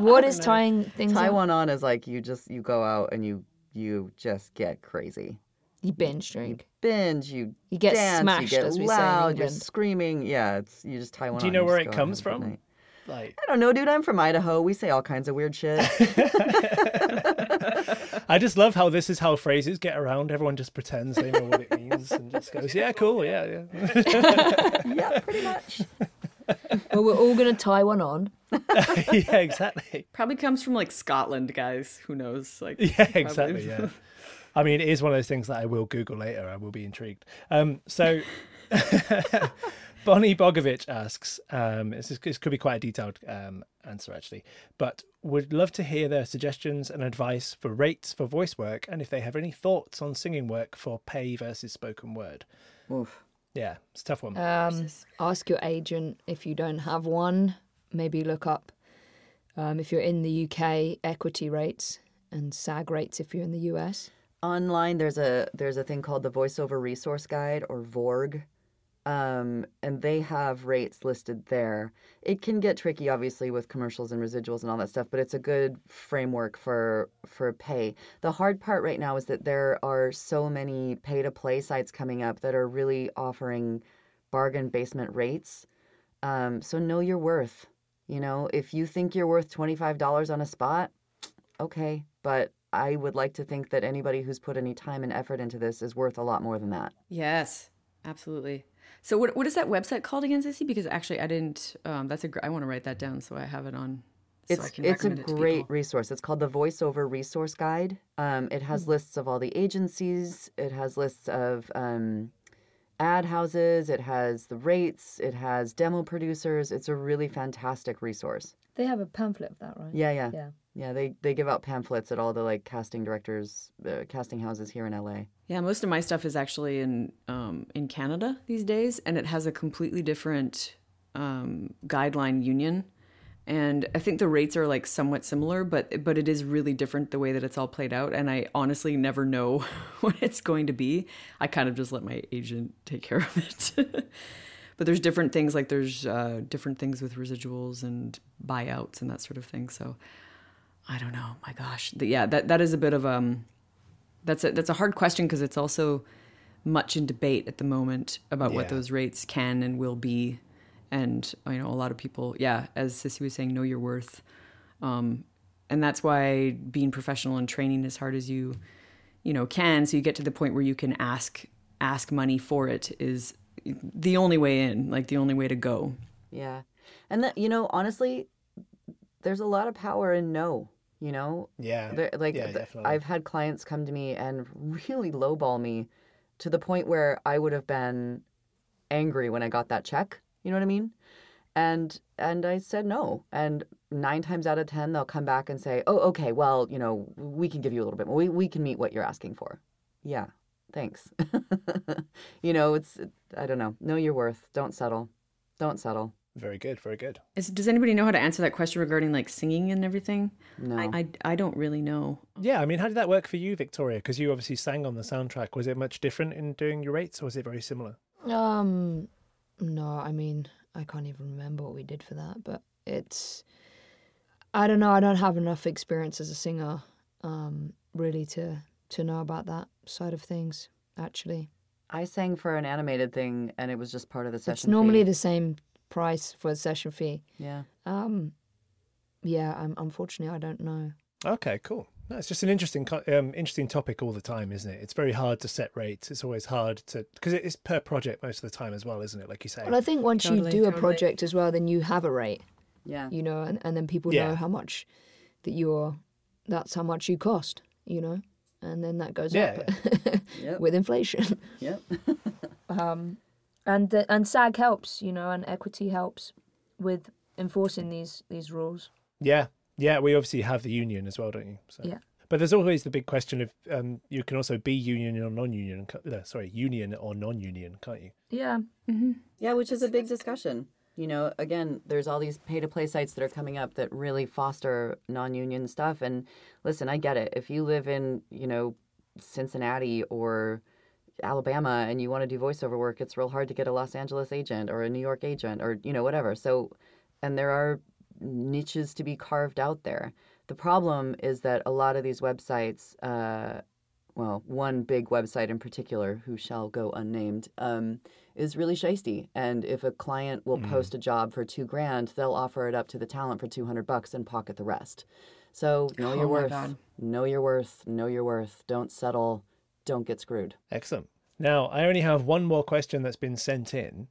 What is tying things? Tie on? one on is like you just you go out and you you just get crazy. You binge drink. You Binge, you You get dance, smashed, you get as we say loud, you're screaming. Yeah, it's you just tie one Do you know and where it comes and have a good from? night. Like, I don't know, dude. I'm from Idaho. We say all kinds of weird shit. I just love how this is how phrases get around. Everyone just pretends they know what it means and just goes, yeah, cool, yeah, yeah. <laughs> yeah, pretty much. Well, we're all gonna tie one on. <laughs> yeah, exactly. Probably comes from like Scotland, guys. Who knows? Like, Yeah, probably- exactly. Yeah. <laughs> I mean, it is one of those things that I will Google later. I will be intrigued. Um, so, Bonnie Bogovich asks, um, this, is, this could be quite a detailed um, answer actually, but would love to hear their suggestions and advice for rates for voice work and if they have any thoughts on singing work for pay versus spoken word. Oof. Yeah, it's a tough one. Um, ask your agent if you don't have one. Maybe look up um, if you're in the UK equity rates and SAG rates if you're in the US. Online, there's a there's a thing called the Voiceover Resource Guide or VORG, um, and they have rates listed there. It can get tricky, obviously, with commercials and residuals and all that stuff, but it's a good framework for for pay. The hard part right now is that there are so many pay to play sites coming up that are really offering bargain basement rates. Um, so know your worth. You know, if you think you're worth twenty five dollars on a spot, okay, but I would like to think that anybody who's put any time and effort into this is worth a lot more than that. Yes, absolutely. So what what is that website called again, Cissy? Because actually, I didn't. Um, that's a. gr- I want to write that down so I have it on so It's it's a it great people. resource. It's called the Voiceover Resource Guide. Um, it has lists of all the agencies. It has lists of um, ad houses. It has the rates. It has demo producers. It's a really fantastic resource. They have a pamphlet of that, right? Yeah, yeah, Yeah. yeah. They they give out pamphlets at all the like casting directors, uh, casting houses here in LA. Yeah, most of my stuff is actually in um, in Canada these days, and it has a completely different um, guideline union. And I think the rates are like somewhat similar, but but it is really different the way that it's all played out. And I honestly never know <laughs> what it's going to be. I kind of just let my agent take care of it. <laughs> but there's different things like there's uh, different things with residuals and buyouts and that sort of thing. So I don't know. My gosh, yeah, that that is a bit of um that's a that's a hard question because it's also much in debate at the moment about what those rates can and will be. And you know a lot of people yeah as Cissy was saying know your worth. Um, and that's why being professional and training as hard as you you know can so you get to the point where you can ask ask money for it is the only way in like the only way to go. Yeah, and that you know honestly, there's a lot of power in no. You know, Yeah. There, like yeah. I've had clients come to me and really lowball me to the point where I would have been angry when I got that check. You know what I mean? And and I said no. And nine times out of ten, they'll come back and say, "Oh, okay. Well, you know, we can give you a little bit more. We we can meet what you're asking for." Yeah, thanks. <laughs> you know, it's I don't know. Know your worth. Don't settle. Don't settle. Very good. Very good. Is, does anybody know how to answer that question regarding like singing and everything No. I, I don't really know Yeah, I mean, how did that work for you, Victoria? Because you obviously sang on the soundtrack. Was it much different in doing your rates, or was it very similar? Um, no, I mean, I can't even remember what we did for that, but it's. I don't know. I don't have enough experience as a singer, um, really to to know about that side of things. Actually, I sang for an animated thing, and it was just part of the session. it's normally fee. the same price for a session fee. yeah. Um, yeah, I'm unfortunately I don't know. Okay, cool. No, it's just an interesting, um, interesting topic all the time, isn't it? It's very hard to set rates. It's always hard to because it is per project most of the time as well, isn't it? Like you say. Well, I think once Totally, you do a project as well, then you have a rate, Yeah. you know, and, and then people Yeah. know how much that you're. That's how much you cost, you know, and then that goes Yeah, up <laughs> <laughs> Yep. with inflation. Yep. <laughs> um, and the, and SAG helps, you know, and equity helps with enforcing these these rules. Yeah, yeah. We obviously have the union as well, don't you? So. Yeah. But there's always the big question of um, you can also be union or non-union. uh, Sorry, union or non-union, can't you? Yeah, Yeah, which is a big discussion. You know, again, there's all these pay to play sites that are coming up that really foster non union stuff. And listen, I get it. If you live in, you know, Cincinnati or Alabama and you want to do voiceover work, it's real hard to get a Los Angeles agent or a New York agent or, you know, whatever. So, and there are niches to be carved out there. The problem is that a lot of these websites, uh, well, one big website in particular, who shall go unnamed, um, is really shisty. And if a client will post a job for two grand, they'll offer it up to the talent for 200 bucks and pocket the rest. So know your Oh my worth. God. Know your worth. Know your worth. Don't settle. Don't get screwed. Excellent. Now, I only have one more question that's been sent in,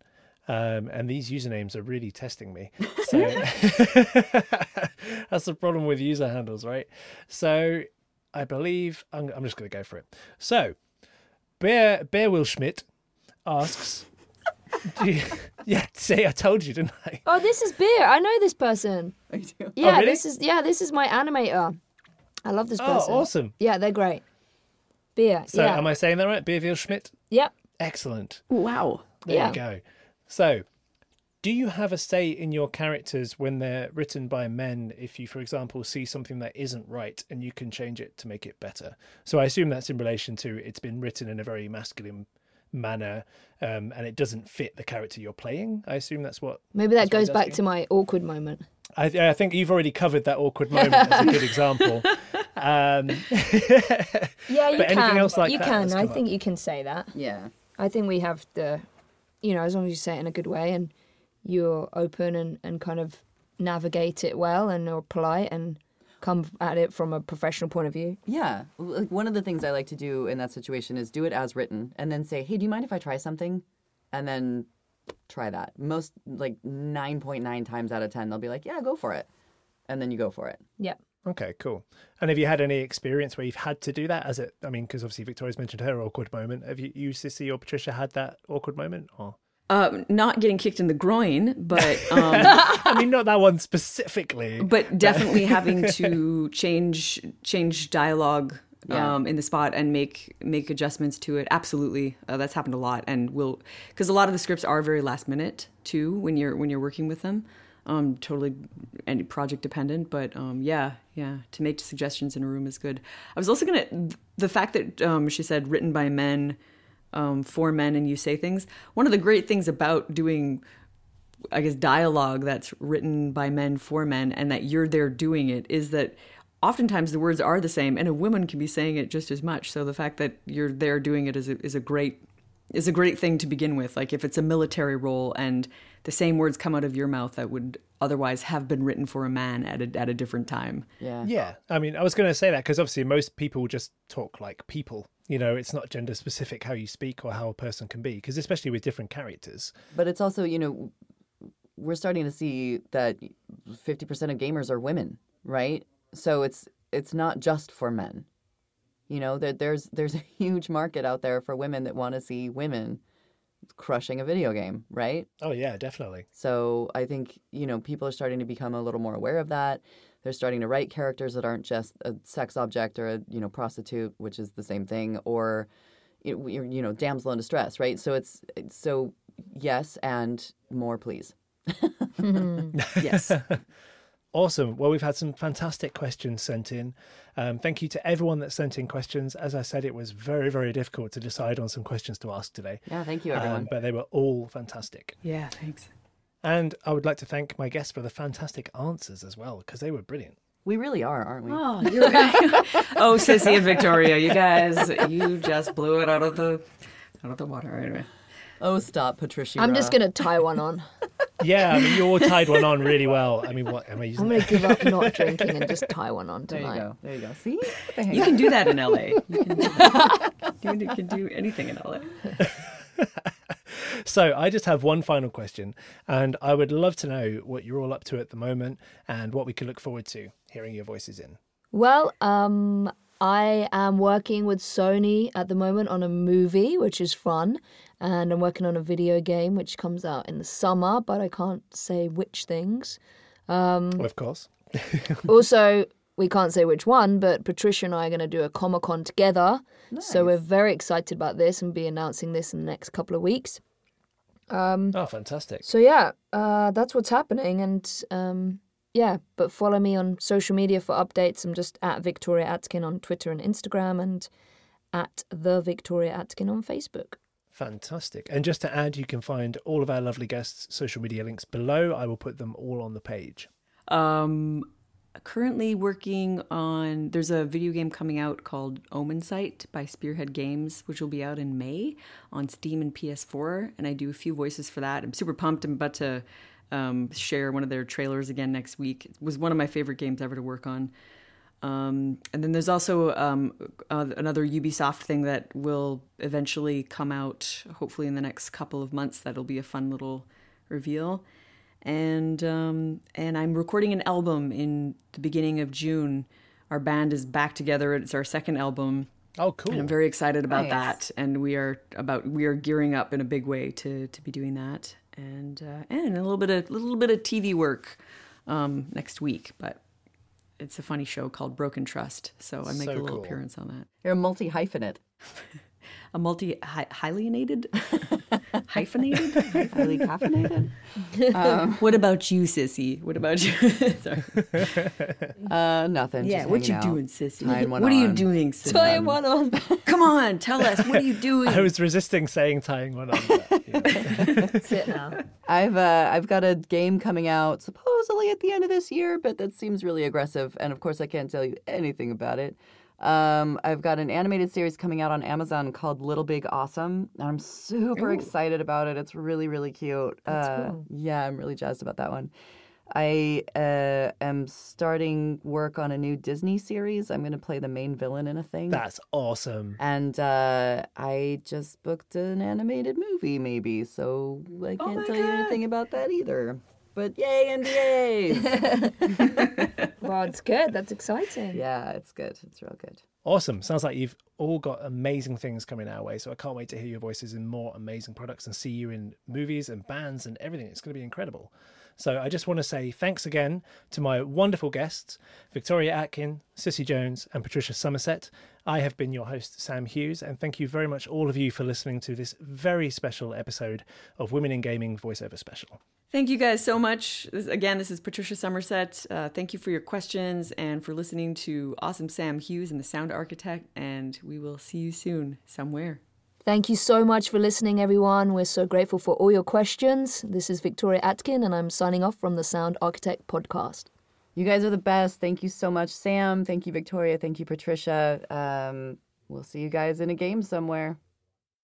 um, and these usernames are really testing me. <laughs> So <laughs> that's the problem with user handles, right? So I believe I'm, I'm just going to go for it. So Bear Bear Will Schmidt asks, <laughs> do you, "Yeah, see, I told you, didn't I?" Oh, this is beer. I know this person. I do. Yeah, really? this is yeah, this is my animator. I love this person. Oh, person. awesome! Yeah, they're great. Beer. So yeah. am I saying that right? Beerville Schmidt. Yep. Excellent. wow There Yeah. you go. So, do you have a say in your characters when they're written by men? If you, for example, see something that isn't right and you can change it to make it better. So, I assume that's in relation to it's been written in a very masculine manner um, and it doesn't fit the character you're playing. I assume that's what. Maybe that goes back to my awkward moment. I, I think you've already covered that awkward moment as a good example. <laughs> Um, <laughs> Yeah, you But anything can. else like you that can. I come think you can say that. Yeah. I think we have the, you know, as long as you say it in a good way and you're open and, and kind of navigate it well and are polite and come at it from a professional point of view. Yeah. Like one of the things I like to do in that situation is do it as written and then say, hey, do you mind if I try something? And then try that. Most, like 9.9 times out of 10, they'll be like, yeah, go for it. and then you go for it. Yeah. Okay, cool. And have you had any experience where you've had to do that? As it, I mean, because obviously Victoria's mentioned her awkward moment. Have you, you, Cissy or Patricia, had that awkward moment? Or Uh, not getting kicked in the groin, but <laughs> um, I mean, not that one specifically. but definitely <laughs> having to change change dialogue Yeah. um, in the spot and make make adjustments to it. Absolutely, uh, that's happened a lot, and will because a lot of the scripts are very last minute too when you're when you're working with them. Um, totally and project dependent, but um, yeah, yeah. To make suggestions in a room is good. I was also gonna the fact that um, she said written by men um, for men and you say things. One of the great things about doing I guess dialogue that's written by men for men and that you're there doing it is that oftentimes the words are the same and a woman can be saying it just as much so the fact that you're there doing it is a, is a great is a great thing to begin with like if it's a military role and the same words come out of your mouth that would otherwise have been written for a man at a, at a different time Yeah. Yeah, I mean, I was going to say that because obviously most people just talk like people. You know, it's not gender specific how you speak or how a person can be, because especially with different characters. But it's also, you know, we're starting to see that 50% of gamers are women, right? So it's it's not just for men. You know, there, there's there's a huge market out there for women that want to see women crushing a video game, right? Oh yeah, definitely. So I think, you know, people are starting to become a little more aware of that. They're starting to write characters that aren't just a sex object or a, you know, prostitute, which is the same thing, or you know, you know damsel in distress, right? So it's so yes and more please. <laughs> yes Awesome. Well, we've had some fantastic questions sent in. Um, thank you to everyone that sent in questions. As I said, it was very, very difficult to decide on some questions to ask today. Yeah, thank you everyone. Um, but they were all fantastic. yeah thanks And I would like to thank my guests for the fantastic answers as well, because they were brilliant. we really are, aren't we? oh you're <laughs> oh Cissy and victoria you guys you just blew it out of the out of the water anyway Oh, stop, Patricia. I'm just gonna tie one on. <laughs> Yeah, I mean, you all tied one on really well. I mean, what am I using? I'm gonna give up not drinking and just tie one on tonight. There you go. There you go. See? What the heck? You can do that in LA. <laughs> You can do, that. you can do anything in LA. <laughs> So I just have one final question, and I would love to know what you're all up to at the moment and what we can look forward to hearing your voices in. Well, um, I am working with Sony at the moment on a movie, which is fun, and I'm working on a video game which comes out in the summer, but I can't say which things. Well, of course. <laughs> also, we can't say which one, but Patricia and I are going to do a Comic Con together. So we're very excited about this and be announcing this in the next couple of weeks. Oh, fantastic. So yeah, uh, that's what's happening, and um, yeah. But follow me on social media for updates. I'm just at Victoria Atkin on Twitter and Instagram, and at the Victoria Atkin on Facebook. Fantastic. And just to add, you can find all of our lovely guests' social media links below. I will put them all on the page. Um, currently working on. There's a video game coming out called Omensight by Spearhead Games, which will be out in May on Steam and PS4. And I do a few voices for that. I'm super pumped. I'm about to um, share one of their trailers again next week. It was one of my favorite games ever to work on. Um, and then there's also um, uh, another Ubisoft thing that will eventually come out, hopefully in the next couple of months. That'll be a fun little reveal. And um, and I'm recording an album in the beginning of June. Our band is back together. It's our second album, Oh, cool. and I'm very excited about Nice. that. And we are about we are gearing up in a big way to to be doing that. And uh, and a little bit of little bit of TV work um, next week, but it's a funny show called Broken Trust. So I make So a little cool. appearance on that. You're a multi hyphenate. <laughs> A multi hy- hyalinated, <laughs> hyphenated. Highly caffeinated. what about you, Cissy? What about you? <laughs> Sorry. <laughs> Uh, nothing. Yeah, just what you out, doing, Cissy? tying one What are you doing, Cissy? Tie one on. Come on, tell us. What are you doing? I was resisting saying tying one on. but, you know. That's it now. I've uh, I've got a game coming out supposedly at the end of this year, but that seems really aggressive. And of course, I can't tell you anything about it. Um, I've got an animated series coming out on Amazon called Little Big Awesome, and I'm super excited about it. It's really really cute. uh, cool. Yeah, I'm really jazzed about that one. I uh, am starting work on a new Disney series. I'm going to play the main villain in a thing. That's awesome. And uh, I just booked an animated movie, maybe, so I can't my tell you anything about that either. But yay NDAs. <laughs> Well, it's good. That's exciting. yeah, it's good. It's real good. Awesome. Sounds like you've all got amazing things coming our way. So I can't wait to hear your voices in more amazing products and see you in movies and bands and everything. It's going to be incredible. So I just want to say thanks again to my wonderful guests, Victoria Atkin, Cissy Jones, and Patricia Summersett. I have been your host, Sam Hughes, and thank you very much, all of you, for listening to this very special episode of Women in Gaming Voiceover Special. Thank you guys so much. This, again, this is Patricia Summersett. Uh, thank you for your questions and for listening to Awesome Sam Hughes and the Sound Architect. And we will see you soon somewhere. Thank you so much for listening, everyone. We're so grateful for all your questions. This is Victoria Atkin, and I'm signing off from the Sound Architect podcast. You guys are the best. Thank you so much, Sam. Thank you, Victoria. Thank you, Patricia. Um, we'll see you guys in a game somewhere.